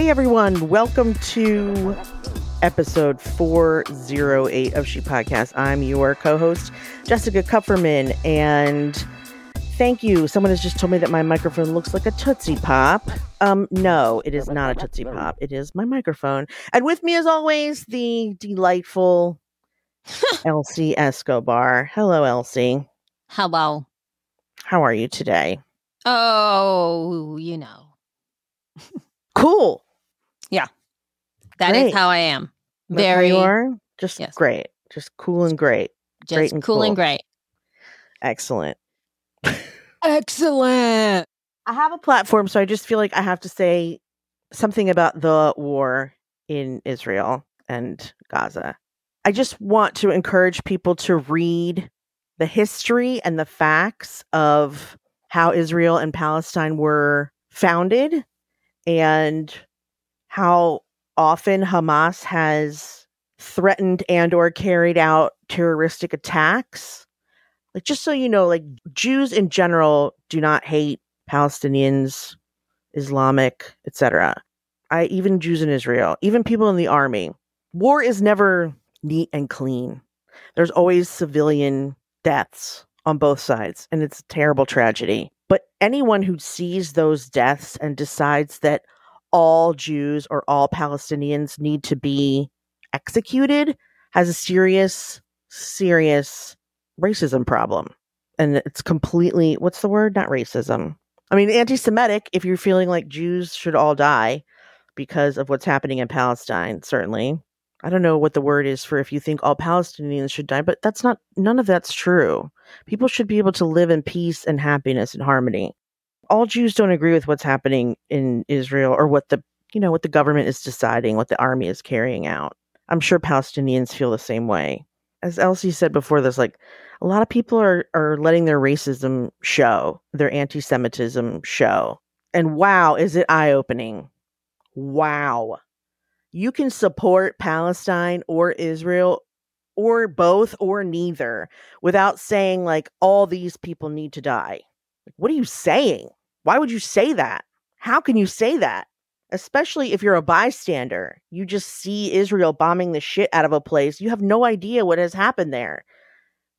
Hey everyone, welcome to episode 408 of She Podcast. I'm your co host, Jessica Kupferman, and thank you. Someone has just told me that my microphone looks like a Tootsie Pop. Um, no, it is not a Tootsie Pop. It is my microphone. And with me, as always, the delightful Elsie Escobar. Hello, Elsie. Hello. How are you today? Oh, you know. Cool. That is Great. how I am. That's Very you are? Just Yes. great. Just cool and great. just great and cool, and great. Excellent. Excellent. I have a platform, so I just feel like I have to say something about the war in Israel and Gaza. I just want to encourage people to read the history and the facts of how Israel and Palestine were founded and how often Hamas has threatened and or carried out terroristic attacks. Like just so you know, like Jews in general do not hate Palestinians, Islamic, etc. I even Jews in Israel, even people in the army. War is never neat and clean. There's always civilian deaths on both sides, and it's a terrible tragedy. But anyone who sees those deaths and decides that all Jews or all Palestinians need to be executed has a serious, serious racism problem. And it's completely, what's the word? Not racism. I mean, anti Semitic, if you're feeling like Jews should all die because of what's happening in Palestine, certainly. I don't know what the word is for if you think all Palestinians should die, but that's not, none of that's true. People should be able to live in peace and happiness and harmony. All Jews don't agree with what's happening in Israel or what the, you know, what the government is deciding, what the army is carrying out. I'm sure Palestinians feel the same way. As Elsie said before, there's like a lot of people are are letting their racism show, their anti-Semitism show. And wow, is it eye-opening. Wow. You can support Palestine or Israel or both or neither without saying like all these people need to die. Like, What are you saying? Why would you say that? How can you say that? Especially if you're a bystander. You just see Israel bombing the shit out of a place. You have no idea what has happened there.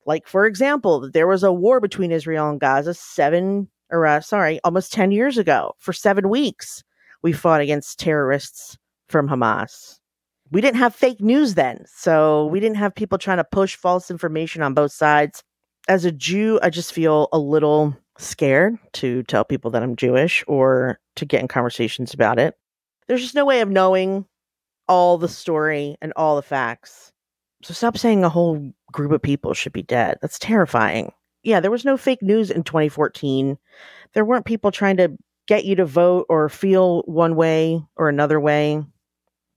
Like, for example, there was a war between Israel and Gaza seven, or uh, sorry, almost 10 years ago. For seven weeks, we fought against terrorists from Hamas. We didn't have fake news then. So we didn't have people trying to push false information on both sides. As a Jew, I just feel a little scared to tell people that I'm Jewish or to get in conversations about it. There's just no way of knowing all the story and all the facts. So stop saying a whole group of people should be dead. That's terrifying. Yeah, there was no fake news in 2014. There weren't people trying to get you to vote or feel one way or another way.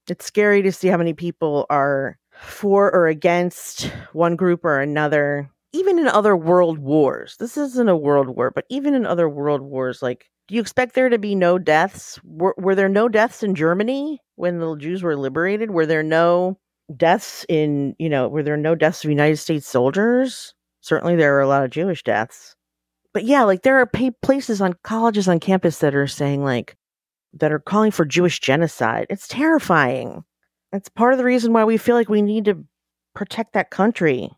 It's scary to see how many people are for or against one group or another. Even in other world wars, this isn't a world war, but even in other world wars, like, do you expect there to be no deaths? Were, were there no deaths in Germany when the Jews were liberated? Were there no deaths in, you know, were there no deaths of United States soldiers? Certainly there are a lot of Jewish deaths. But yeah, like there are places on colleges on campus that are saying like that are calling for Jewish genocide. It's terrifying. It's part of the reason why we feel like we need to protect that country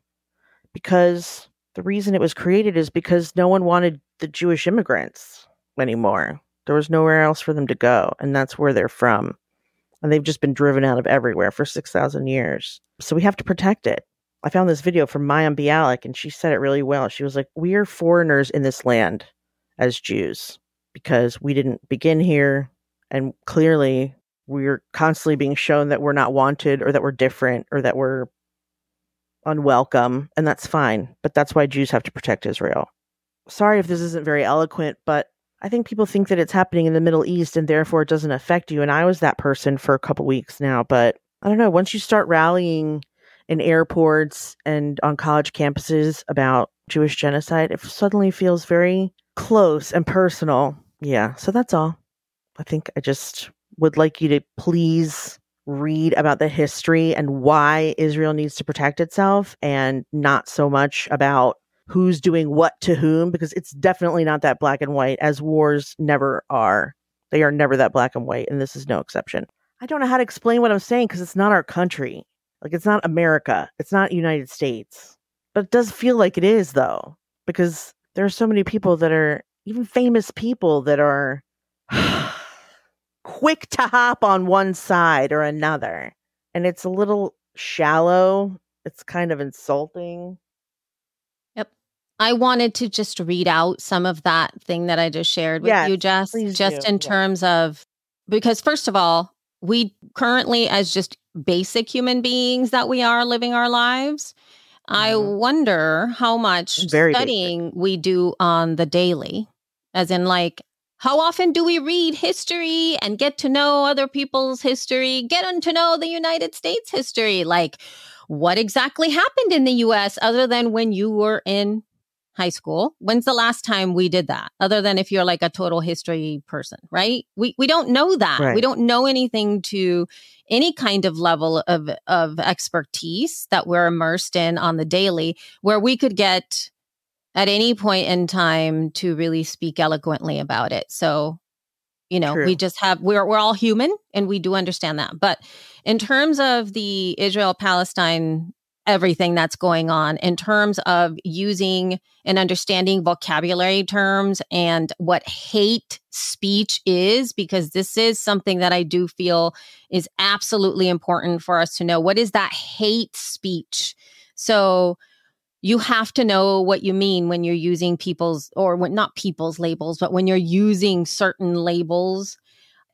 because the reason it was created is because no one wanted the Jewish immigrants anymore. There was nowhere else for them to go, and that's where they're from. And they've just been driven out of everywhere for 6,000 years. So we have to protect it. I found this video from Mayim Bialik, and she said it really well. She was like, We are foreigners in this land as Jews because we didn't begin here. And clearly, we're constantly being shown that we're not wanted or that we're different or that we're unwelcome. And that's fine. But that's why Jews have to protect Israel. Sorry if this isn't very eloquent, but I think people think that it's happening in the Middle East and therefore it doesn't affect you. And I was that person for a couple weeks now. But I don't know. Once you start rallying in airports and on college campuses about Jewish genocide, it suddenly feels very close and personal. Yeah. So that's all. I think I just would like you to please read about the history and why Israel needs to protect itself and not so much about who's doing what to whom because it's definitely not that black and white as wars never are. They are never that black and white, and this is no exception. I don't know how to explain what I'm saying because it's not our country. Like, it's not America. It's not United States. But it does feel like it is, though, because there are so many people that are, even famous people that are quick to hop on one side or another. And it's a little shallow. It's kind of insulting. Yep. I wanted to just read out some of that thing that I just shared with Yes, you, Jess, just do. in Yeah. terms of because first of all, we currently as just basic human beings that we are living our lives. I Mhm. wonder how much Very basic. studying we do on the daily, as in like how often do we read history and get to know other people's history, get to know the United States history? Like, what exactly happened in the US other than when you were in high school? When's the last time we did that? Other than if you're like a total history person, right? We we don't know that. We don't know anything to any kind of level of of expertise that we're immersed in on the daily where we could get at any point in time to really speak eloquently about it. So, you know, we just have we're we're all human and we do understand that. But in terms of the Israel Palestine everything that's going on in terms of using and understanding vocabulary terms and what hate speech is because this is something that I do feel is absolutely important for us to know what is that hate speech. So you have to know what you mean when you're using people's or when not people's labels but when you're using certain labels.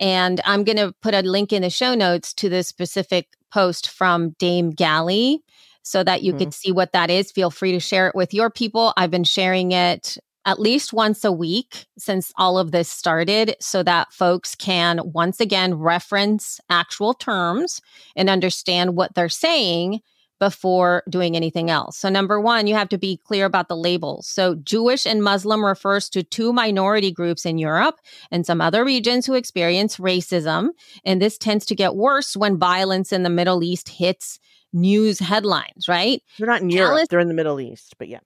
And i'm going to put a link in the show notes to this specific post from dame galley so that you Mhm. can see what that is. Feel free to share it with your people. I've been sharing it at least once a week since all of this started so that folks can once again reference actual terms and understand what they're saying before doing anything else. So, number one, you have to be clear about the labels. So, Jewish and Muslim refers to two minority groups in Europe and some other regions who experience racism. And this tends to get worse when violence in the Middle East hits news headlines, right? They're not in Europe. They're in the Middle East, but yeah.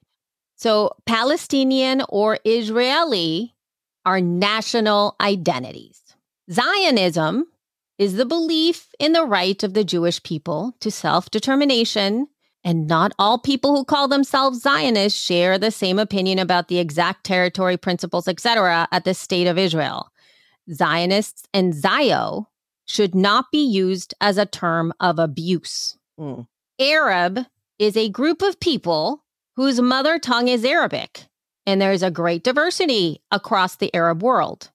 So, Palestinian or Israeli are national identities. Zionism is the belief in the right of the Jewish people to self determination, and not all people who call themselves Zionists share the same opinion about the exact territory, principles, etc. at the state of Israel. Zionists and Zio should not be used as a term of abuse. Mm. Arab is a group of people whose mother tongue is Arabic, and there is a great diversity across the Arab world.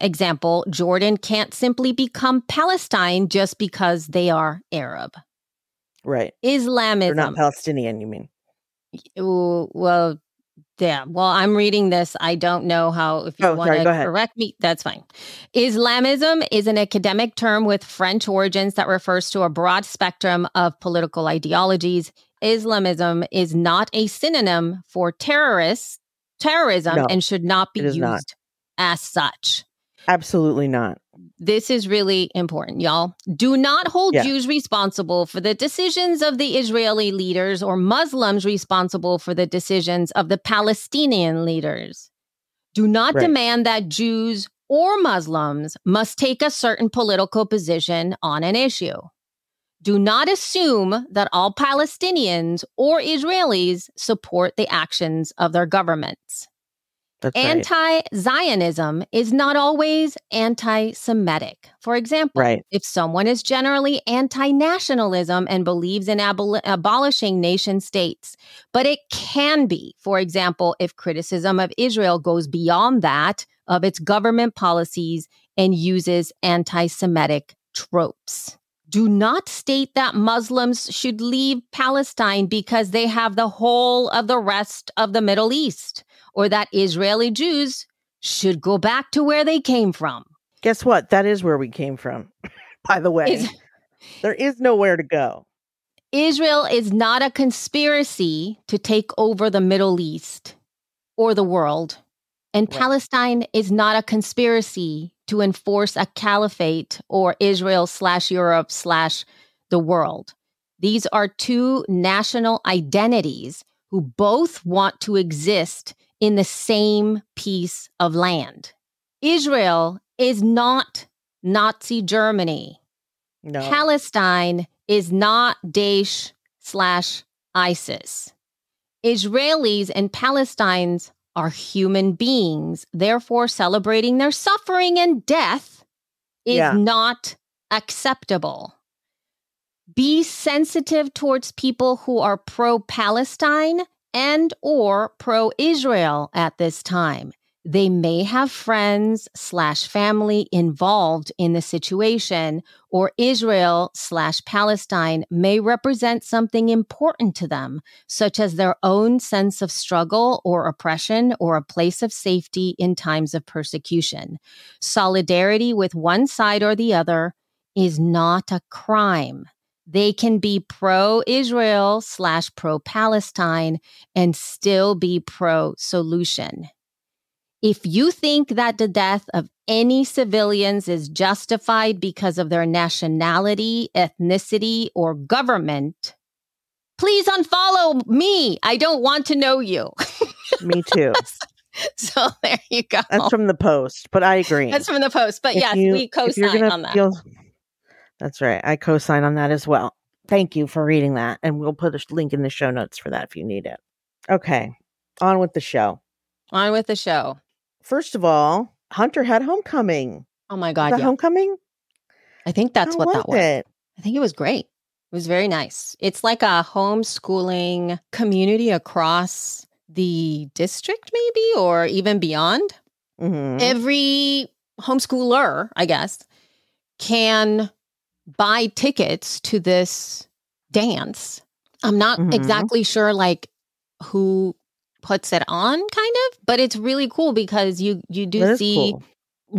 Example Jordan can't simply become Palestine just because they are Arab. Right. Islamism. They're not Palestinian, you mean? Well, yeah. Well, I'm reading this. I don't know how, if you Oh, want to correct me, that's fine. Islamism is an academic term with French origins that refers to a broad spectrum of political ideologies. Islamism is not a synonym for terrorists, terrorism, No, and should not be used not. as such. Absolutely not. This is really important, y'all. Do not hold Yeah. Jews responsible for the decisions of the Israeli leaders or Muslims responsible for the decisions of the Palestinian leaders. Do not Right. demand that Jews or Muslims must take a certain political position on an issue. Do not assume that all Palestinians or Israelis support the actions of their governments. That's. Anti Zionism is not always anti Semitic. For example, Right. if someone is generally anti nationalism and believes in abol- abolishing nation states, but it can be, for example, if criticism of Israel goes beyond that of its government policies and uses anti Semitic tropes. Do not state that Muslims should leave Palestine because they have the whole of the rest of the Middle East, or that Israeli Jews should go back to where they came from. Guess what? That is where we came from. By the way, Is- there is nowhere to go. Israel is not a conspiracy to take over the Middle East or the world. And Right. Palestine is not a conspiracy to enforce a caliphate or Israel slash Europe slash the world. These are two national identities who both want to exist in the same piece of land. Israel is not Nazi Germany. No. Palestine is not Daesh slash ISIS. Israelis and Palestinians are human beings. Therefore, celebrating their suffering and death is Yeah. not acceptable. Be sensitive towards people who are pro Palestine and or pro Israel at this time. They may have friends slash family involved in the situation, or Israel slash Palestine may represent something important to them, such as their own sense of struggle or oppression or a place of safety in times of persecution. Solidarity with one side or the other is not a crime. They can be pro Israel slash pro Palestine and still be pro solution. If you think that the death of any civilians is justified because of their nationality, ethnicity, or government, please unfollow me. I don't want to know you. Me too. so there you go. That's from the post, but I agree. That's from the post. But If yes, you- we co-sign on that. feel- That's right. I co-sign on that as well. Thank you for reading that, and we'll put a link in the show notes for that if you need it. Okay, on with the show. on with the show. First of all, Hunter had homecoming. Oh my God. that Yeah. homecoming? I think that's How what that was. it? I think it was great. It was very nice. It's like a homeschooling community across the district, maybe, or even beyond. Mhm. Every homeschooler, I guess, can buy tickets to this dance. I'm not Mhm. exactly sure, like, who puts it on kind of but it's really cool because you you do see cool.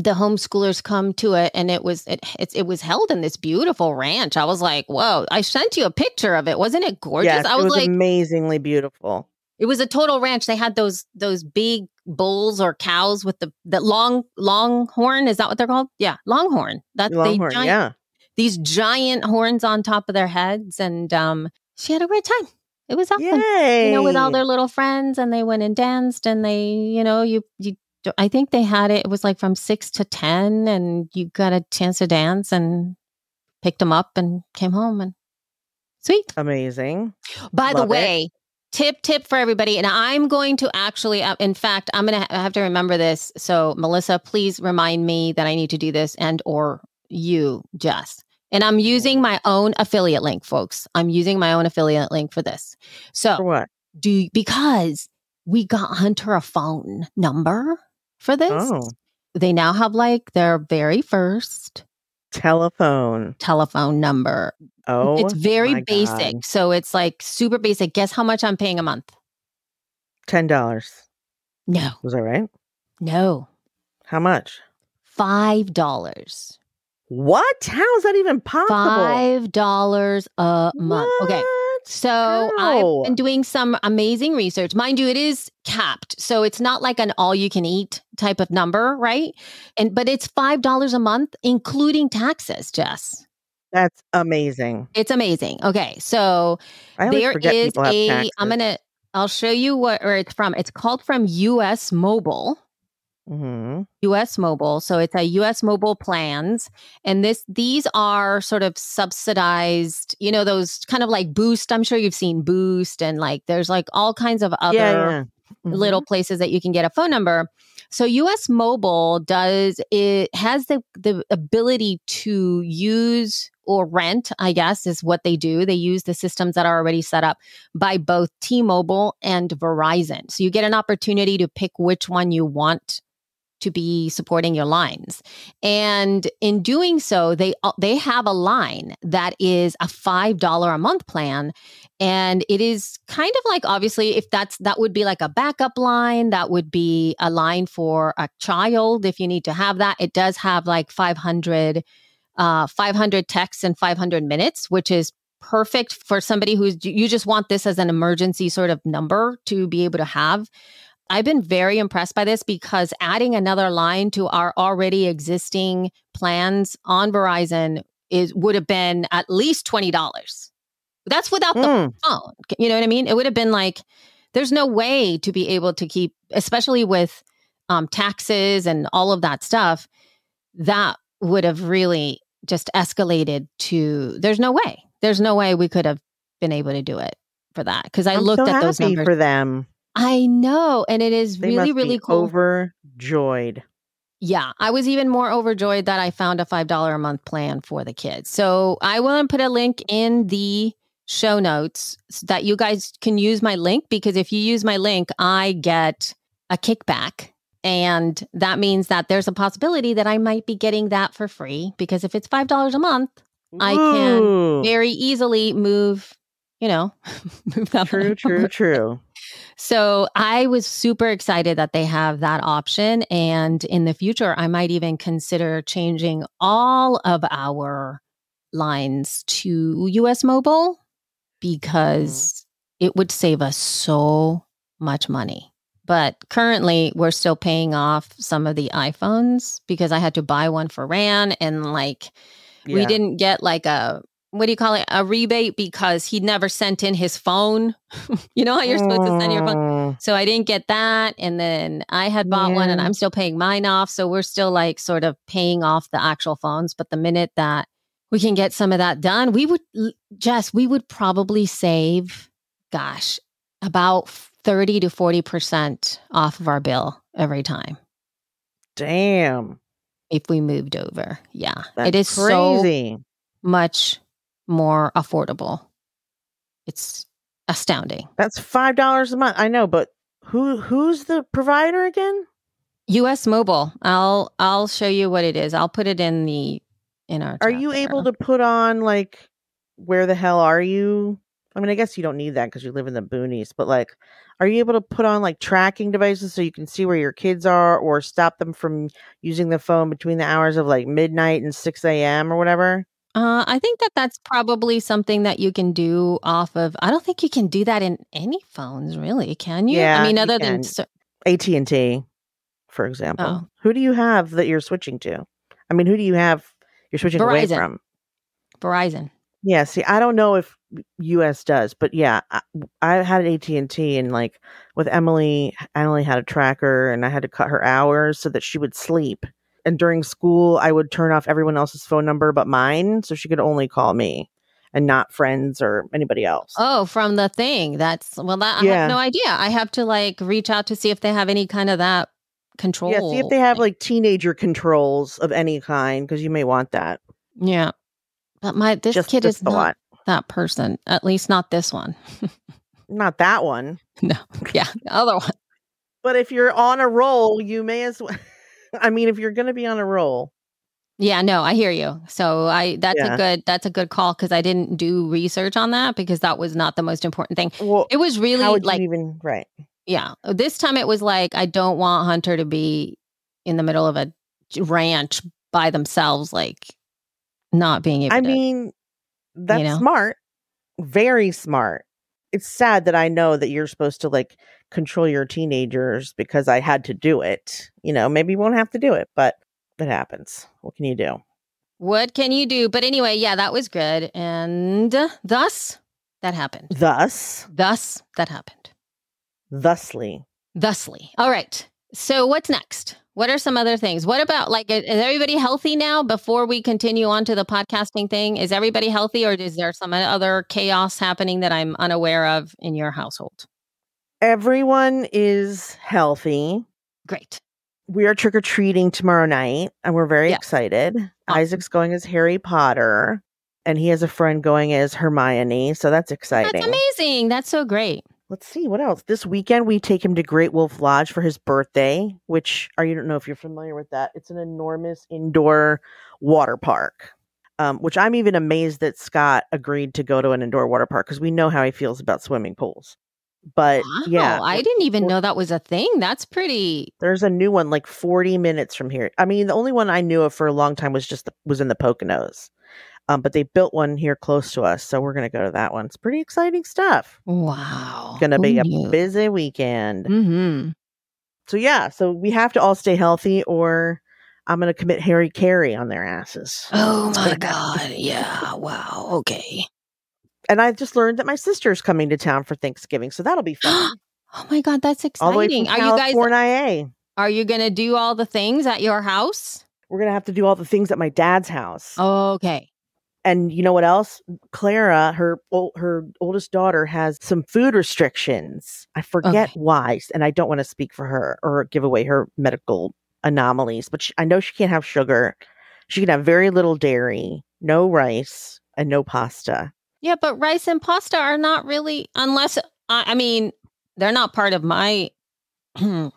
the homeschoolers come to it and it was it, it's it was held in this beautiful ranch i was like whoa i sent you a picture of it wasn't it gorgeous Yes, i it was, was like amazingly beautiful. it was a total ranch they had those those big bulls or cows with the the long longhorn is that what they're called yeah longhorn that's the Longhorn, giant, yeah. These giant horns on top of their heads and um she had a great time it was awesome Yay! you know, with all their little friends, and they went and danced, and they, you know, you, you, I think they had it. It was like from six to ten, and you got a chance to dance, and picked them up and came home, and sweet. amazing. By the Love it. way, tip tip for everybody, and I'm going to actually, uh, in fact, I'm gonna ha- have to remember this. So, Melissa, please remind me that I need to do this, and or you, Jess. And I'm using my own affiliate link, folks. I'm using my own affiliate link for this. So For what? do you, because we got Hunter a phone number for this. Oh, They now have like their very first telephone. telephone number. Oh, it's very basic. God. So it's like super basic. Guess how much I'm paying a month? ten dollars. No, Was that right? no. How much? Five dollars. What? How is that even possible? Five dollars a month. Okay. So How? I've been doing some amazing research. Mind you, it is capped. So it's not like an all you can eat type of number, right? And but it's five dollars a month, including taxes, Jess. That's amazing. It's amazing. Okay. So there is a. I'm gonna I'll show you what where it's from. It's called from US Mobile. Mhm. US Mobile. So it's a US Mobile plans. And this these are sort of subsidized, you know, those kind of like Boost. I'm sure you've seen Boost and like there's like all kinds of other Yeah, yeah. Mhm. little places that you can get a phone number. So US Mobile does it has the the ability to use or rent, I guess is what they do. They use the systems that are already set up by both T-Mobile and Verizon. So you get an opportunity to pick which one you want to be supporting your lines. And in doing so, they they have a line that is a $5 a month plan and it is kind of like obviously if that's that would be like a backup line, that would be a line for a child if you need to have that. It does have like 500 uh 500 texts and 500 minutes, which is perfect for somebody who's you just want this as an emergency sort of number to be able to have. I've been very impressed by this because adding another line to our already existing plans on Verizon is would have been at least twenty dollars. That's without the Mm. phone. You know what I mean? It would have been like there's no way to be able to keep, especially with um, taxes and all of that stuff. that would have really just escalated to there's no way. There's no way we could have been able to do it for that because I I'm looked so at those numbers. for them. I know, and it is They really really cool. overjoyed. Yeah, I was even more overjoyed that I found a $5 a month plan for the kids. So I will put a link in the show notes so that you guys can use my link because if you use my link, I get a kickback. And that means that there's a possibility that I might be getting that for free because if it's $5 a month, I can very easily move, you know, move that True, true, true. so I was super excited that they have that option. And in the future, I might even consider changing all of our lines to US Mobile mm-hmm. because it would save us so much money. But currently, we're still paying off some of the iPhones because I had to buy one for Ran and like we didn't get like a what do you call it? A rebate because he never sent in his phone. You know how you're supposed to send your phone? Mm, so i didn't get that and then i had bought one and i'm still paying mine off so we're still like sort of paying off the actual phones but the minute that we can get some of that done we would jess we would probably save gosh about 30 to 40 percent off of our bill every time. Damn. if we moved over. Yeah. That's it is so crazy. much more affordable. It's astounding. That's five dollars a month. I know, but who who's the provider again? US Mobile. I'll I'll show you what it is. I'll put it in the in our Are you there. able to put on like where the hell are you? I mean, I guess you don't need that because you live in the boonies, but like, are you able to put on like tracking devices so you can see where your kids are or stop them from using the phone between the hours of like midnight and 6 a.m. or whatever? Uh, I think that that's probably something that you can do off of. I don't think you can do that in any phones, really. Can you? Yeah, I mean, other than AT&T, for example. Oh. Who do you have that you're switching to? I mean, who do you have you're switching away from? Verizon. Yeah, see, I don't know if US does, but yeah, I, I had AT and T, and like with Emily, Emily had a tracker, and I had to cut her hours so that she would sleep. And during school, I would turn off everyone else's phone number but mine, so she could only call me, and not friends or anybody else. Oh, from the thing. That's well. That I Yeah. have no idea. I have to like reach out to see if they have any kind of that control. yeah, see if they have like teenager controls of any kind, because you may want that. Yeah, but my this just kid just is not lot. that person. At least not this one. Not that one. No. Yeah, the other one. But if you're on a roll, you may as well. I mean, if you're going to be on a roll, Yeah, no, I hear you. So I that's Yeah. a good that's a good call because I didn't do research on that because that was not the most important thing. well, It was really like you even right? yeah. This time it was like I don't want Hunter to be in the middle of a ranch by themselves, like not being able I to. mean, that's know? smart. Very smart. It's sad that I know that you're supposed to like control your teenagers because I had to do it. You know, maybe you won't have to do it, but it happens. What can you do? what can you do? But anyway, yeah, that was good. And thus that happened. Thus, Thus that happened. thusly. Thusly. All right. So what's next? What are some other things? What about like is everybody healthy now before we continue on to the podcasting thing? Is everybody healthy or is there some other chaos happening that I'm unaware of in your household? Everyone is healthy. Great. We are trick or treating tomorrow night, and we're very Yeah. excited. Awesome. Isaac's going as Harry Potter, and he has a friend going as Hermione, so that's exciting. That's amazing. That's so great. Let's see what else. This weekend we take him to Great Wolf Lodge for his birthday, which are you don't know if you're familiar with that. It's an enormous indoor water park. Um, which I'm even amazed that Scott agreed to go to an indoor water park because we know how he feels about swimming pools. But Wow. yeah, I didn't even know that was a thing. That's pretty there's a new one like 40 minutes from here. I mean, the only one I knew of for a long time was just the, was in the Poconos. Um, but they built one here close to us, so we're gonna go to that one. It's pretty exciting stuff. wow. It's gonna be Who a busy weekend. Mhm. So yeah, so we have to all stay healthy, or I'm gonna commit hara-kiri on their asses. Oh my god. Yeah. Wow. Okay. And I just learned that my sister's coming to town for Thanksgiving, so that'll be fun. Oh my god, that's all the way exciting. Are you guys IA. are you going to do all the things at your house? We're gonna have to do all the things at my dad's house. Okay. And you know what else? Clara, her her oldest daughter, has some food restrictions. I forget Okay. why, and I don't want to speak for her or give away her medical anomalies. But she, I know she can't have sugar. She can have very little dairy, no rice, and no pasta. Yeah, but rice and pasta are not really, unless, I, I mean, they're not part of my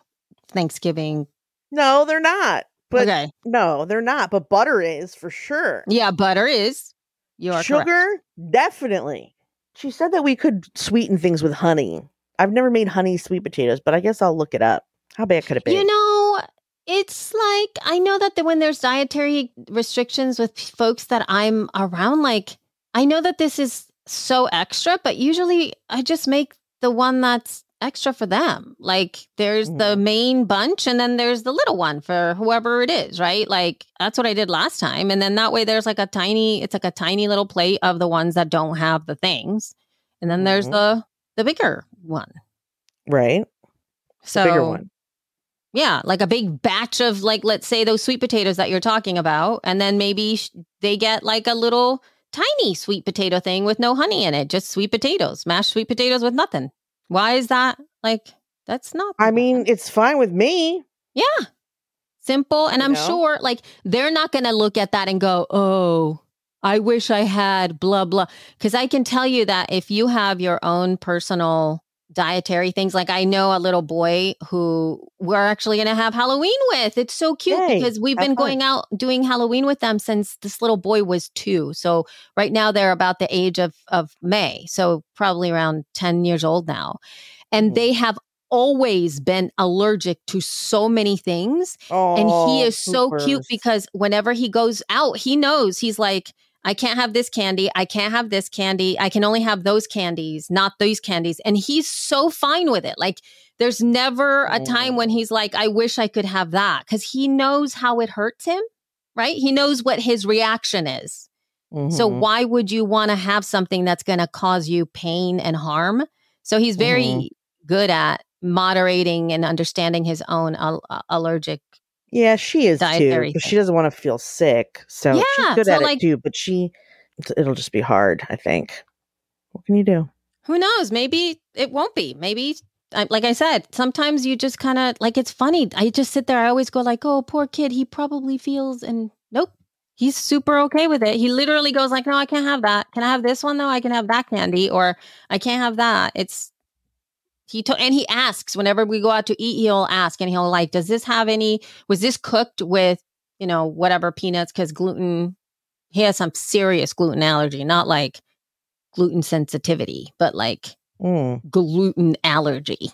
Thanksgiving. No, they're not. But okay. no, they're not. But butter is for sure. Yeah, butter is. You are Sugar, correct. definitely. She said that we could sweeten things with honey. I've never made honey sweet potatoes, but I guess I'll look it up. How bad could it be? You know, it's like I know that the, when there's dietary restrictions with folks that I'm around, like I know that this is so extra, but usually I just make the one that's extra for them. Like there's the main bunch and then there's the little one for whoever it is, right? Like that's what I did last time. And then that way there's like a tiny, it's like a tiny little plate of the ones that don't have the things. And then there's Mhm. the the bigger one. right? So Bigger one. yeah, like a big batch of like let's say those sweet potatoes that you're talking about and then maybe sh- they get like a little tiny sweet potato thing with no honey in it, just sweet potatoes, mashed sweet potatoes with nothing. Why is that? Like that's not I mean, it's fine with me. yeah. Simple and You I'm know? sure like they're not going to look at that and go, "Oh, I wish I had blah blah." Cuz I can tell you that if you have your own personal dietary things like I know a little boy who we're actually going to have Halloween with. It's so cute Yay, because we've been fun. going out doing Halloween with them since this little boy was 2. So right now they're about the age of of May. So probably around 10 years old now. And Mhm. they have always been allergic to so many things Oh, and he is so cute because whenever he goes out he knows he's like i can't have this candy. I can't have this candy. I can only have those candies not these candies. And he's so fine with it. Like there's never a time when Oh. he's like i wish i could have that because he knows how it hurts him right? He knows what his reaction is. So Mhm. why would you want to have something that's going to cause you pain and harm? So he's very Mhm. good at moderating and understanding his own al- allergic yeah, she is too, she doesn't want to feel sick. So Yeah, she's good so, at like- it too. But she, it'll just be hard. I think. What can you do? who knows maybe it won't be maybe I, like i said sometimes you just kind of like it's funny i just sit there i always go like oh poor kid he probably feels and nope he's super okay with it he literally goes like no i can't have that can i have this one though i can have that candy or i can't have that it's he to- and he asks whenever we go out to eat he'll ask and he'll like does this have any was this cooked with you know whatever peanuts because gluten he has some serious gluten allergy not like gluten sensitivity but like Mm. gluten allergy.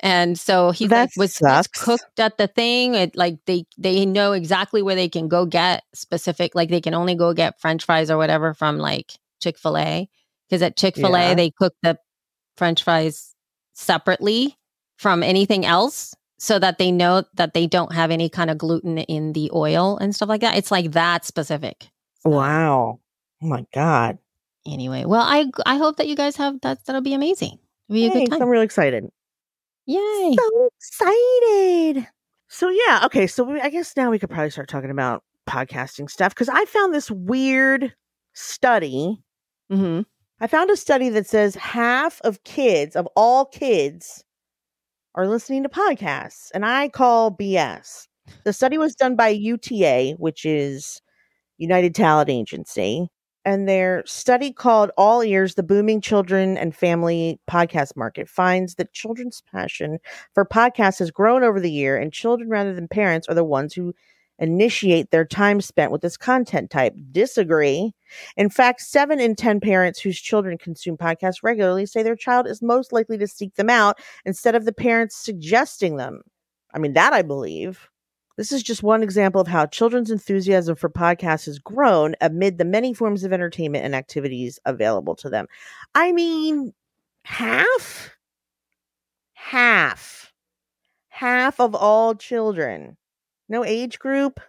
and so he's like, That was cooked at the thing? It, like they they know exactly where they can go get specific, like they can only go get French fries or whatever from like Chick Fil A, because at Chick Fil A Yeah. they cook the French fries separately from anything else. So that they know that they don't have any kind of gluten in the oil and stuff like that. It's like that specific. Wow. Oh my god. Anyway, well, I I hope that you guys have that. That'll be amazing. It'll be a good time. I'm really excited. Yay! So excited. So yeah, okay. So we, I guess now we could probably start talking about podcasting stuff because I found this weird study. Mm-hmm. I found a study that says half of kids, of all kids, are listening to podcasts, and I call BS. The study was done by UTA, which is United Talent Agency, and their study called All Ears The Booming Children and Family Podcast Market finds that children's passion for podcasts has grown over the year, and children rather than parents are the ones who initiate their time spent with this content type. Disagree. In fact, seven in 10 parents whose children consume podcasts regularly say their child is most likely to seek them out instead of the parents suggesting them. I mean, that I believe. This is just one example of how children's enthusiasm for podcasts has grown amid the many forms of entertainment and activities available to them. I mean, half? Half. Half of all children. No age group.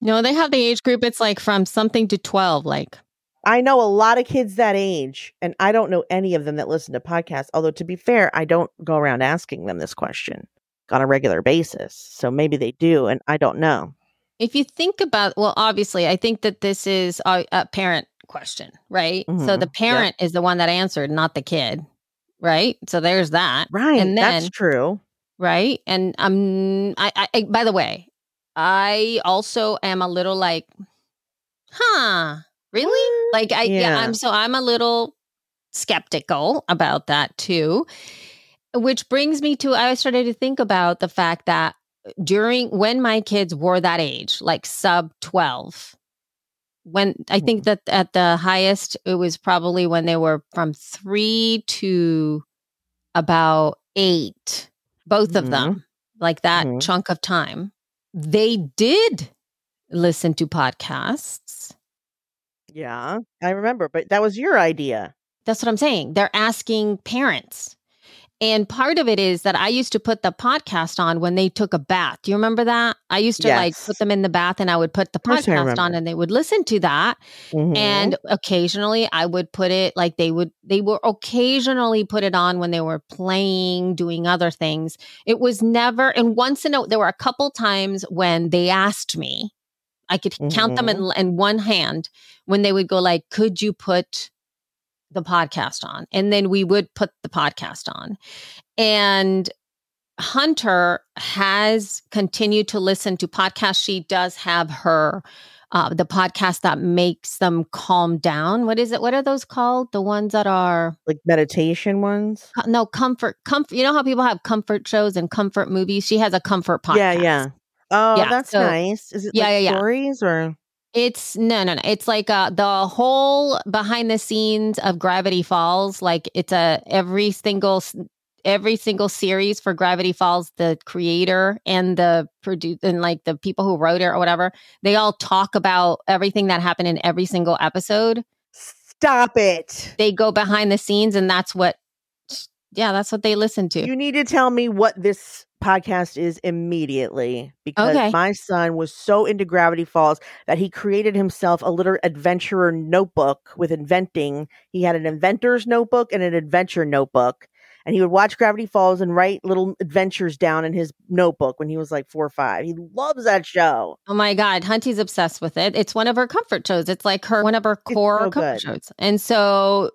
No, they have the age group. It's like from something to 12. Like, I know a lot of kids that age, and I don't know any of them that listen to podcasts. Although, to be fair, I don't go around asking them this question on a regular basis. So maybe they do, and I don't know. if you think about, well, obviously, I think that this is a, a parent question, right? So Mhm. the Yep. parent is the one that answered, not the kid, right? So there's that, Right. And then, that's true. right? And um, I, I, by the way, I also am a little like, huh, really? Like, I, yeah, Yeah. I'm so I'm a little skeptical about that too. Which brings me to I started to think about the fact that during when my kids were that age, like sub 12, when I think that at the highest, it was probably when they were from three to about eight, both of Mhm. them, like that Mhm. chunk of time. They did listen to podcasts. Yeah. I remember, but that was your idea. That's what I'm saying. They're asking parents. And part of it is that I used to put the podcast on when they took a bath. Do you remember that? I used to like put them in the bath and I would put the podcast on and they would listen to that. Mhm. And occasionally I would put it like they would, they were occasionally put it on when they were playing, doing other things. It was never, and once in a, there were a couple times when they asked me, I could count them in, in one hand when they would go like, could you put the podcast on? And then we would put the podcast on. And Hunter has continued to listen to podcasts. She does have her uh, the podcast that makes them calm down. What is it? What are those called? The ones that are like meditation ones. no comfort comfort. You know how people have comfort shows and comfort movies. She has a comfort podcast. Yeah, yeah. Oh, Yeah, that's so- nice. Is it Yeah, like yeah, yeah. stories or It's no, no, no. It's like uh, the whole behind the scenes of Gravity Falls. Like it's a every single every single series for Gravity Falls. The creator and the produce and like the people who wrote it or whatever. They all talk about everything that happened in every single episode. stop it? They go behind the scenes, and that's what. Yeah, that's what they listen to. You need to tell me what this podcast is immediately because Okay. my son was so into Gravity Falls that he created himself a little adventurer notebook with inventing. He had an inventor's notebook and an adventure notebook. And he would watch Gravity Falls and write little adventures down in his notebook when he was like four or five. He loves that show. Oh my God, Hunty's obsessed with it. It's one of her comfort shows. It's like her one of her core so comfort good. shows, and so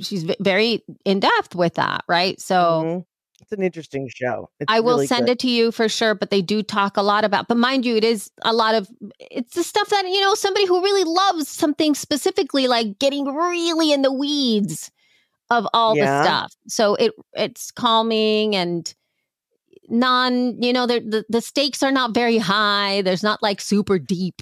she's v- very in depth with that, right? So Mhm. It's an interesting show. It's I will really send good. it to you for sure. But they do talk a lot about. But mind you, it is a lot of it's the stuff that you know somebody who really loves something specifically, like getting really in the weeds of all Yeah. the stuff. So it it's calming and non you know the the stakes are not very high there's not like super deep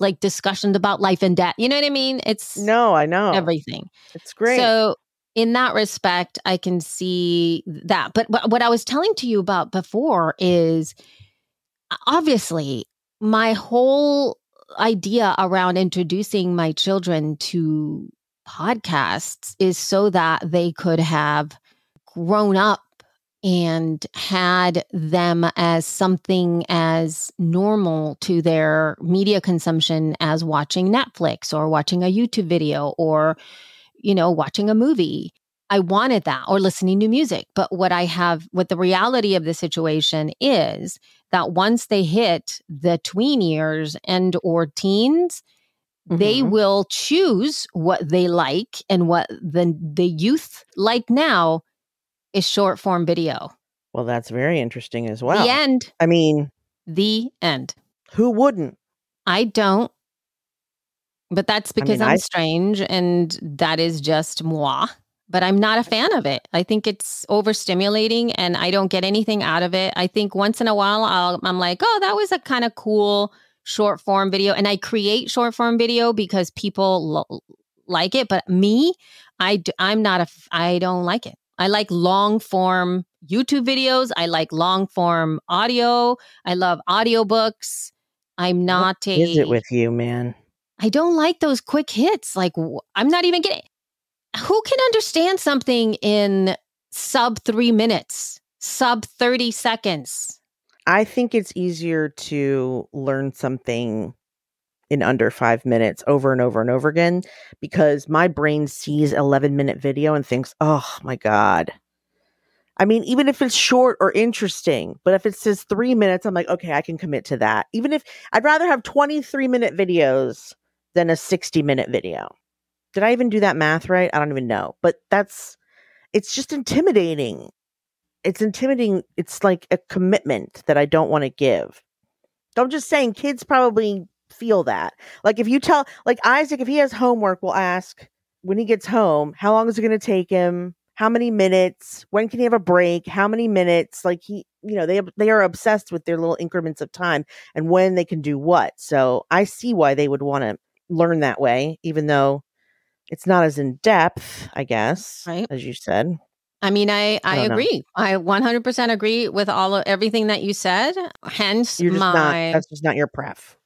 like discussions about life and death you know what i mean it's No, I know. everything It's great. so in that respect i can see that but what, what i was telling to you about before is obviously my whole idea around introducing my children to podcasts is so that they could have grown up and had them as something as normal to their media consumption as watching Netflix or watching a YouTube video or you know watching a movie I wanted that or listening to music but what I have what the reality of the situation is that once they hit the tween years and or teens they Mhm. will choose what they like and what the the youth like now is short form video. well, that's very interesting as well. The end. I mean, The end. who wouldn't? I don't. But that's because I- strange and that is just moi. But I'm not a fan of it. I think it's overstimulating and I don't get anything out of it. I think once in a while I'll, I'm like, oh, that was a kind of cool short form video. And I create short form video because people lo- like it. But me, I, d- I'm not a, f- I don't like it. I like long form YouTube videos. I like long form audio. I love audiobooks. I'm not a. Is it with you, man? I don't like those quick hits. Like I'm not even getting. Who can understand something in sub three minutes, sub thirty seconds? I think it's easier to learn something in under five minutes over and over and over again because my brain sees 11 minute video and thinks, oh my God. I mean, even if it's short or interesting, but if it says three minutes, I'm like, okay, I can commit to that. Even if I'd rather have 23 minute videos than a 60 minute video. Did I even do that math right? I don't even know. But that's, it's just intimidating. It's intimidating. It's like a commitment that I don't want to give. I'm just saying, kids probably feel that. Like if you tell, like Isaac, if he has homework, we'll ask when he gets home, how long is it going to take him? how many minutes when can he have a break how many minutes like he you know they they are obsessed with their little increments of time and when they can do what so i see why they would want to learn that way even though it's not as in depth i guess right as you said I mean, I I, I agree. Know. I 100% agree with all of everything that you said. Hence, You're just my not, that's just not your pref.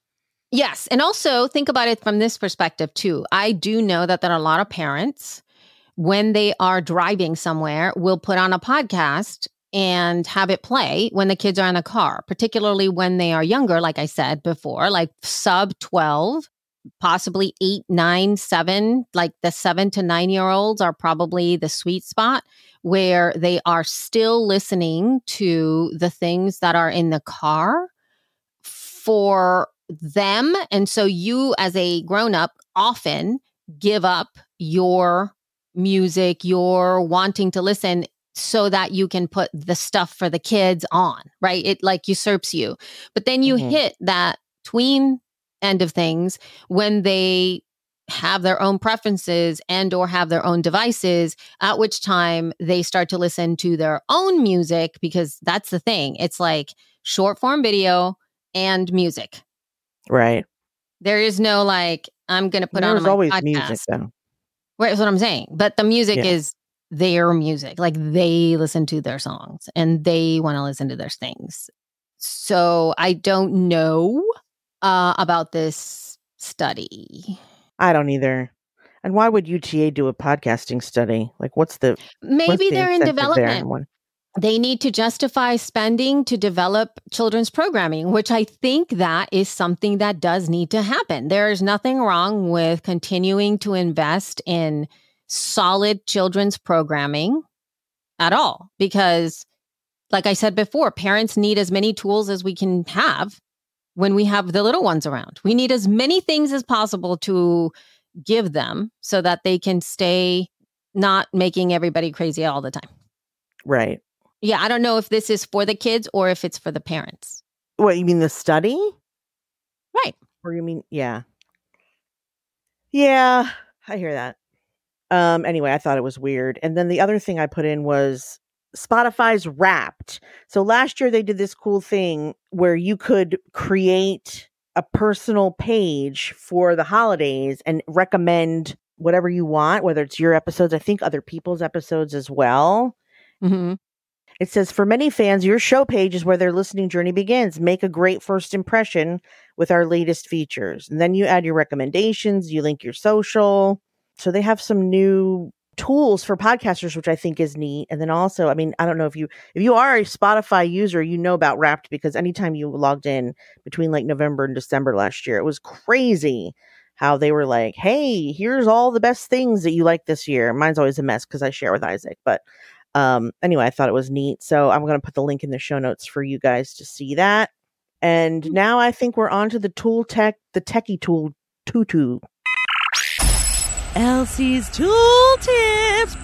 Yes, and also think about it from this perspective too. I do know that there are a lot of parents when they are driving somewhere, will put on a podcast and have it play when the kids are in the car, particularly when they are younger, like I said before, like sub 12, possibly eight, nine, seven, like the seven to nine year olds are probably the sweet spot where they are still listening to the things that are in the car for them. And so you, as a grown up, often give up your music you're wanting to listen so that you can put the stuff for the kids on, right? It like usurps you. But then you mm-hmm. hit that tween end of things when they have their own preferences and or have their own devices at which time they start to listen to their own music because that's the thing it's like short form video and music right there is no like i'm gonna put There's on There's always podcast. music though Right, that's what I'm saying. But the music Yeah. is their music. Like they listen to their songs and they want to listen to their things. So I don't know uh, about this study. I don't either. And why would UTA do a podcasting study? Like, what's the what's Maybe the they're in incentive there? development. They need to justify spending to develop children's programming, which I think that is something that does need to happen. There is nothing wrong with continuing to invest in solid children's programming at all because like I said before, parents need as many tools as we can have when we have the little ones around. We need as many things as possible to give them so that they can stay not making everybody crazy all the time. Right. Yeah, I don't know if this is for the kids or if it's for the parents. What you mean the study? Right. Or you mean yeah. Yeah, I hear that. Um anyway, I thought it was weird. And then the other thing I put in was Spotify's Wrapped. So last year they did this cool thing where you could create a personal page for the holidays and recommend whatever you want, whether it's your episodes, I think other people's episodes as well. Mm-hmm. It says, for many fans, your show page is where their listening journey begins. Make a great first impression with our latest features. And then you add your recommendations, you link your social. So they have some new tools for podcasters, which I think is neat. And then also, I mean, I don't know if you if you are a Spotify user, you know about Wrapped because anytime you logged in between like November and December last year, it was crazy how they were like, "Hey, here's all the best things that you like this year." Mine's always a mess because I share with Isaac, but um, anyway, I thought it was neat. So I'm going to put the link in the show notes for you guys to see that. And now I think we're on to the tool tech, the techie tool tutu. Elsie's tool tips.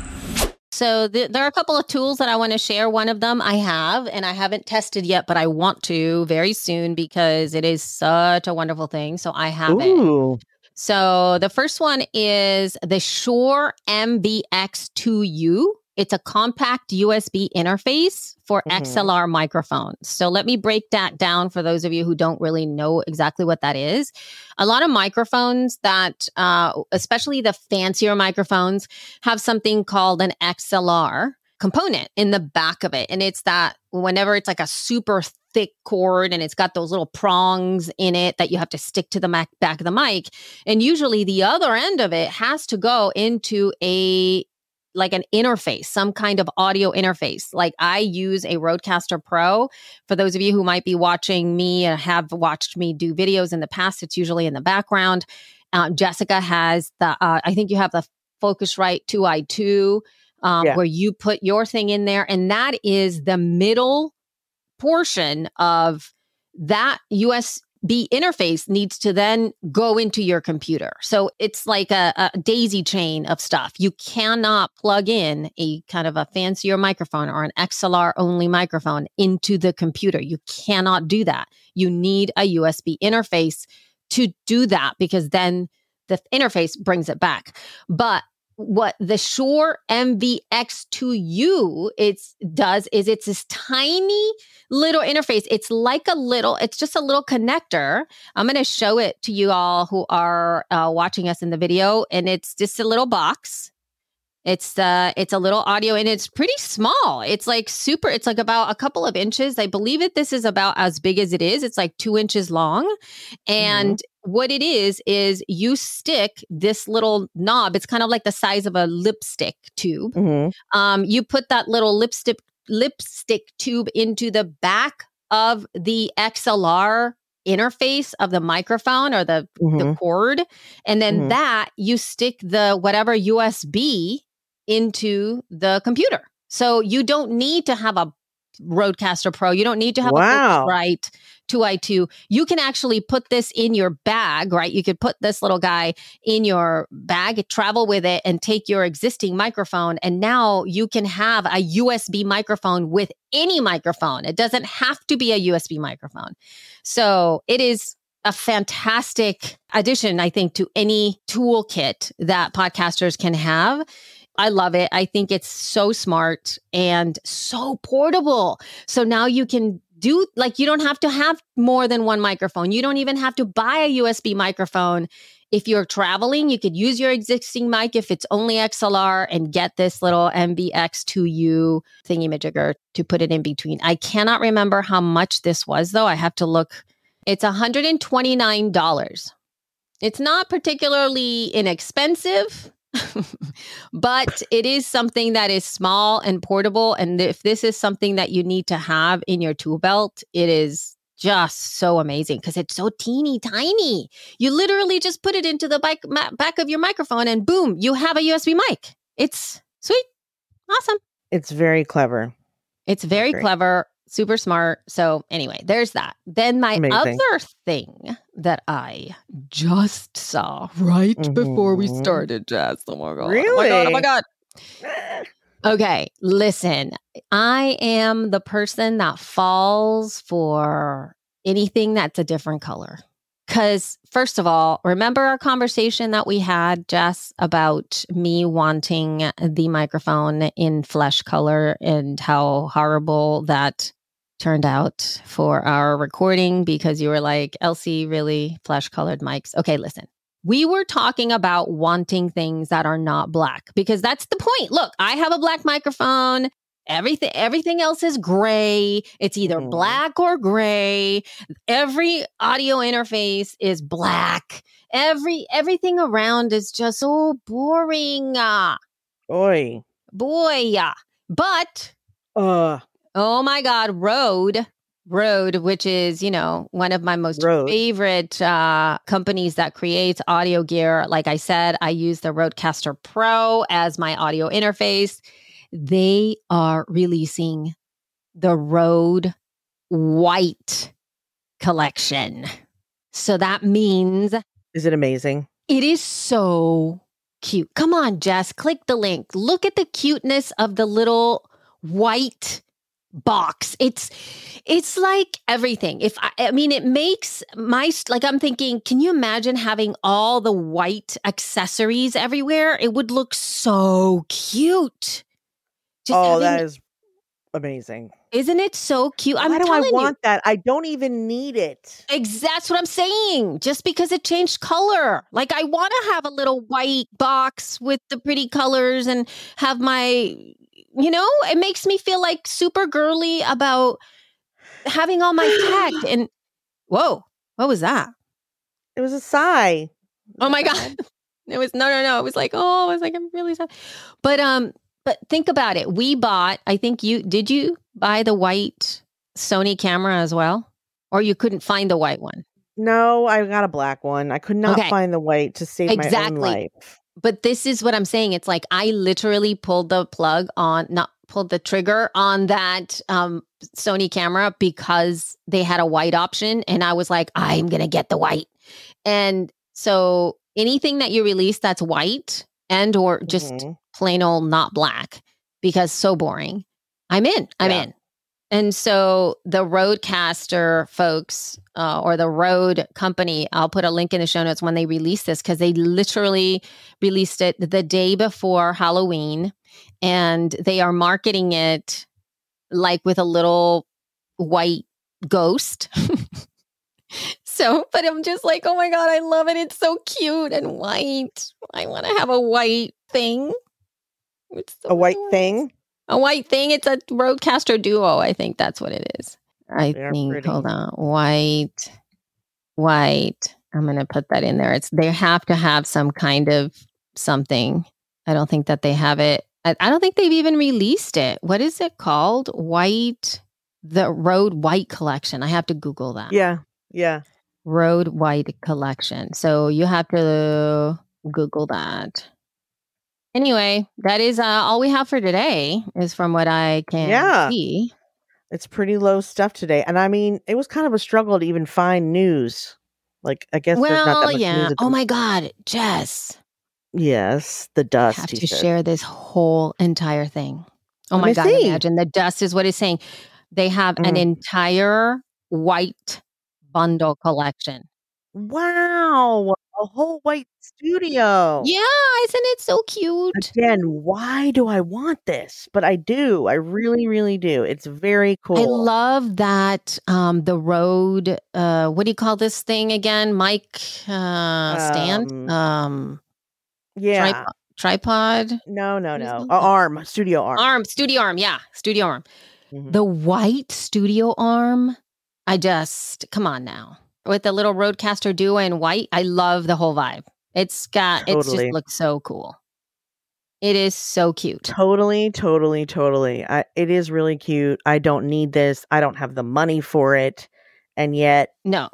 So th- there are a couple of tools that I want to share. One of them I have, and I haven't tested yet, but I want to very soon because it is such a wonderful thing. So I have it. So the first one is the Shure MVX2U. It's a compact USB interface for Mhm. XLR microphones. So let me break that down for those of you who don't really know exactly what that is. A lot of microphones that, uh, especially the fancier microphones, have something called an XLR component in the back of it. And it's that whenever it's like a super thick cord and it's got those little prongs in it that you have to stick to the mac- back of the mic. And usually the other end of it has to go into a like an interface, some kind of audio interface. Like I use a Rodecaster Pro. For those of you who might be watching me and have watched me do videos in the past, it's usually in the background. Uh, Jessica has the, uh, I think you have the Focusrite 2i2. um, Yeah. where you put your thing in there, and that is the middle portion of that USB interface needs to then go into your computer. So it's like a, a daisy chain of stuff. You cannot plug in a kind of a fancier microphone or an XLR only microphone into the computer. You cannot do that. You need a USB interface to do that because then the interface brings it back. But what the Shure MVX2U it's does is it's this tiny little interface. It's like a little, it's just a little connector. I'm going to show it to you all who are uh, watching us in the video, and it's just a little box. It's uh it's a little audio and it's pretty small. It's like super, it's like about a couple of inches. I believe it this is about as big as it is. It's like two inches long. And what it is is you stick this little knob, it's kind of like the size of a lipstick tube Mhm. um, you put that little lipstick lipstick tube into the back of the XLR interface of the microphone or the, the Mhm. cord, and then Mhm. that you stick the whatever USB into the computer. So you don't need to have a Rodecaster Pro. You don't need to have Wow. a right 2i2. You can actually put this in your bag, right? You could put this little guy in your bag, travel with it, and take your existing microphone. And now you can have a USB microphone with any microphone. It doesn't have to be a USB microphone. So it is a fantastic addition, I think, to any toolkit that podcasters can have. I love it. I think it's so smart and so portable. So now you can do like you don't have to have more than one microphone. You don't even have to buy a USB microphone. If you're traveling, you could use your existing mic if it's only XLR and get this little MVX2U thingy-majigger to put it in between. I cannot remember how much this was though. I have to look. It's $129. It's not particularly inexpensive. but it is something that is small and portable. And if this is something that you need to have in your tool belt, it is just so amazing because it's so teeny tiny. You literally just put it into the bike, ma- back of your microphone and boom, you have a USB mic. It's sweet. Awesome. It's very clever. It's very Great. clever, super smart. So, anyway, there's that. Then, my Amazing. other thing that I just saw right before we Mhm. started, Jess. Oh my God. Oh my God. Oh my God. Okay, listen. I am the person that falls for anything that's a different color. Because, first of all, remember our conversation that we had, Jess, about me wanting the microphone in flesh color and how horrible that turned out for our recording because you were like, Elsie, really flesh colored mics. Okay, listen. We were talking about wanting things that are not black because that's the point. Look, I have a black microphone. Everything everything else is gray. It's either Mhm. black or gray. Every audio interface is black. Every everything around is just so boring. Ah, boy, yeah. But Uh, Oh my God, Rode. Rode, which is, you know, one of my most favorite uh, companies that creates audio gear. Like I said, I use the Rodecaster Pro as my audio interface. They are releasing the Rode White collection. So that means is it amazing? it is so cute. Come on, Jess, click the link. Look at the cuteness of the little white box. It's it's like everything. If I, I mean it makes my like I'm thinking, can you imagine having all the white accessories everywhere? It would look so cute. Just oh, having- that is amazing. isn't it so cute? I'm Why do I telling you. want that? I don't even need it. Ex- That's what I'm saying. Just because it changed color. Like I want to have a little white box with the pretty colors and have my, you know, it makes me feel like super girly about having all my tech. And whoa, what was that? It was a sigh. Oh my God. It was no, no, no. It was like, oh, I was like, I'm really sad. But um, but think about it. We bought. I think you did. You buy the white Sony camera as well, or you couldn't find the white one. No, I got a black one. I could not Okay. find the white to save my own life. But this is what I'm saying. It's like I literally pulled the plug on, not pulled the trigger on that um, Sony camera because they had a white option. And I was like, I'm going to get the white. And so anything that you release that's white and or just Mhm. plain old not black because so boring. I'm in. I'm Yeah. in. And so the Rodecaster folks uh, or the Rode company, I'll put a link in the show notes when they release this because they literally released it the day before Halloween and they are marketing it like with a little white ghost. so, but I'm just like, oh my God, I love it. It's so cute and white. I want to have a white thing. It's so A white thing. A white thing. It's a Rodecaster Duo. I think that's what it is. I They're think. pretty. Hold on. White. White. I'm gonna put that in there. It's they have to have some kind of something. I don't think that they have it. I, I don't think they've even released it. What is it called? White. The Rode White Collection. I have to Google that. Yeah. Yeah. Rode White Collection. So you have to Google that. Anyway, that is uh, all we have for today. Is from what I can Yeah. see. It's pretty low stuff today. And I mean, it was kind of a struggle to even find news. Like, I guess there's not that Well, much yeah. news. Oh my God, Jess, Yes, the I dust. have to said. share this whole entire thing. Oh Let my God, see. imagine the dust is what it's saying. They have an Mm. entire white bundle collection. Wow, a whole white studio. Yeah, isn't it so cute? Again, why do I want this? But I do. I really, really do. It's very cool. I love that um the Rode uh what do you call this thing again? Mike uh stand? Um, Um yeah. tripod tripod no, no, no. A arm, studio arm. arm, studio arm, yeah, studio arm. Mhm. The white studio arm, I just come on now. With the little Rodecaster Duo in white, I love the whole vibe. It's got it Totally. just looks so cool. It is so cute. Totally, totally, totally. I, it is really cute. I don't need this. I don't have the money for it. And yet, No.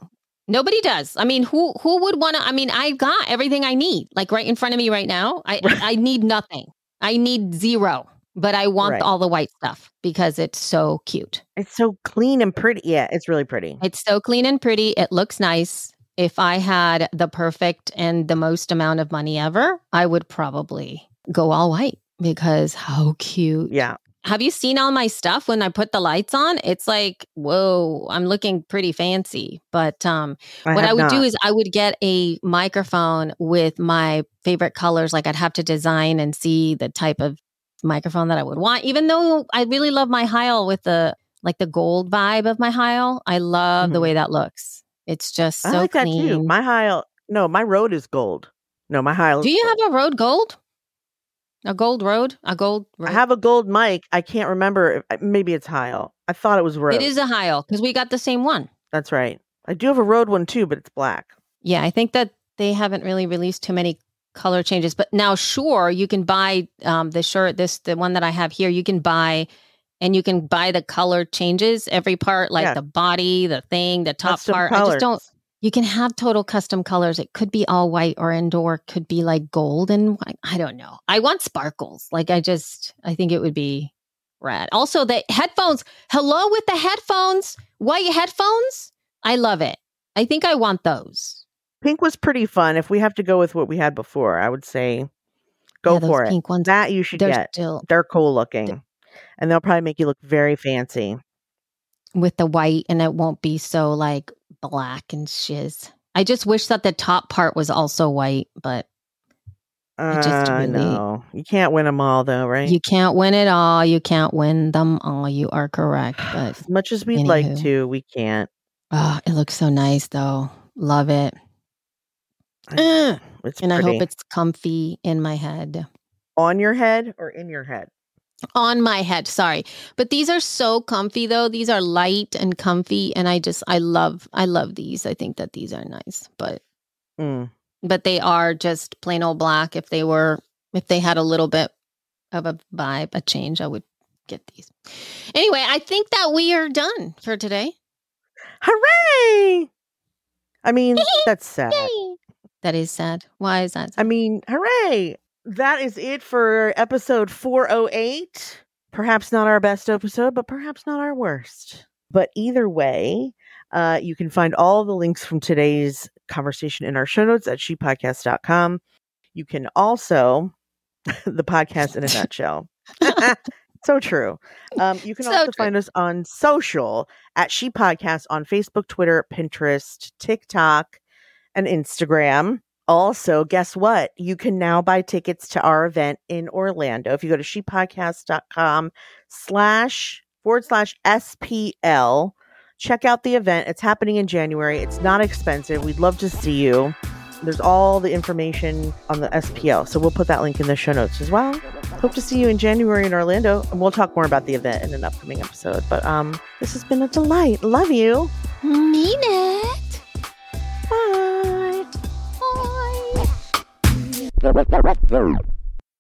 Nobody does. I mean, who who would want to I mean, I've got everything I need like right in front of me right now. I I need nothing. I need zero, but I want Right. all the white stuff because it's so cute. it's so clean and pretty. Yeah, it's really pretty. It's so clean and pretty. It looks nice. If I had the perfect and the most amount of money ever, I would probably go all white because how cute. Yeah. Have you seen all my stuff when I put the lights on? It's like, whoa, I'm looking pretty fancy. But um I what I would do is I would get a microphone with my favorite colors. Like I'd have to design and see the type of microphone that I would want. Even though I really love my Heil with the like the gold vibe of my Heil. I love the Mhm. way that looks. It's just so I like clean. that too. My Heil, no, my Rode is gold. No, my Heil. do you have a Rode gold? A gold Rode? A gold Rode? I have a gold mic. I can't remember. if- Maybe it's Heil. I thought it was Rode. it is a Heil because we got the same one. That's right. I do have a Rode one too, but it's black. Yeah, I think that they haven't really released too many color changes. But now, sure, you can buy um, the shirt. This the one that I have here. You can buy, and you can buy the color changes every part, like Yeah. the body, the thing, the top Custom part. I just don't. You can have total custom colors. It could be all white or indoor. Could be like gold and white. I don't know. I want sparkles. Like I just, I think it would be rad. Also, the headphones. Hello with the headphones. White headphones. I love it. I think I want those. Pink was pretty fun. If we have to go with what we had before, I would say go Yeah, for it. Pink ones. That you should They're get. still They're cool looking. And they'll probably make you look very fancy. with the white, and it won't be so like black and shiz. I just wish that the top part was also white, but I just uh, really- know. You can't win them all, though, right? you can't win it all. You can't win them all. You are correct, but as much as we'd like to, we can't. oh, it looks so nice though. Love it. It's And I hope it's comfy in my head. on your head or in your head. On my head, sorry. But these are so comfy though. These are light and comfy and I just I love I love these. I think that these are nice. But Mm. but they are just plain old black. If they were, if they had a little bit of a vibe, a change, I would get these. Anyway, I think that we are done for today. Hooray! I mean, that's sad. Yay! That is sad. Why is that? I mean, hooray! That is it for episode 408. Perhaps not our best episode, but perhaps not our worst. But either way, uh, you can find all the links from today's conversation in our show notes at shepodcast.com. You can also, the podcast in a nutshell. so true. Um, you can So also true. find us on social at She Podcast on Facebook, Twitter, Pinterest, TikTok, and Instagram. Also, guess what? You can now buy tickets to our event in Orlando. If you go to shepodcast.com slash forward slash SPL, check out the event. It's happening in January. It's not expensive. We'd love to see you. There's all the information on the SPL. So we'll put that link in the show notes as well. Hope to see you in January in Orlando. And we'll talk more about the event in an upcoming episode. But um, this has been a delight. Love you. Mean it. Bye. Bye. There.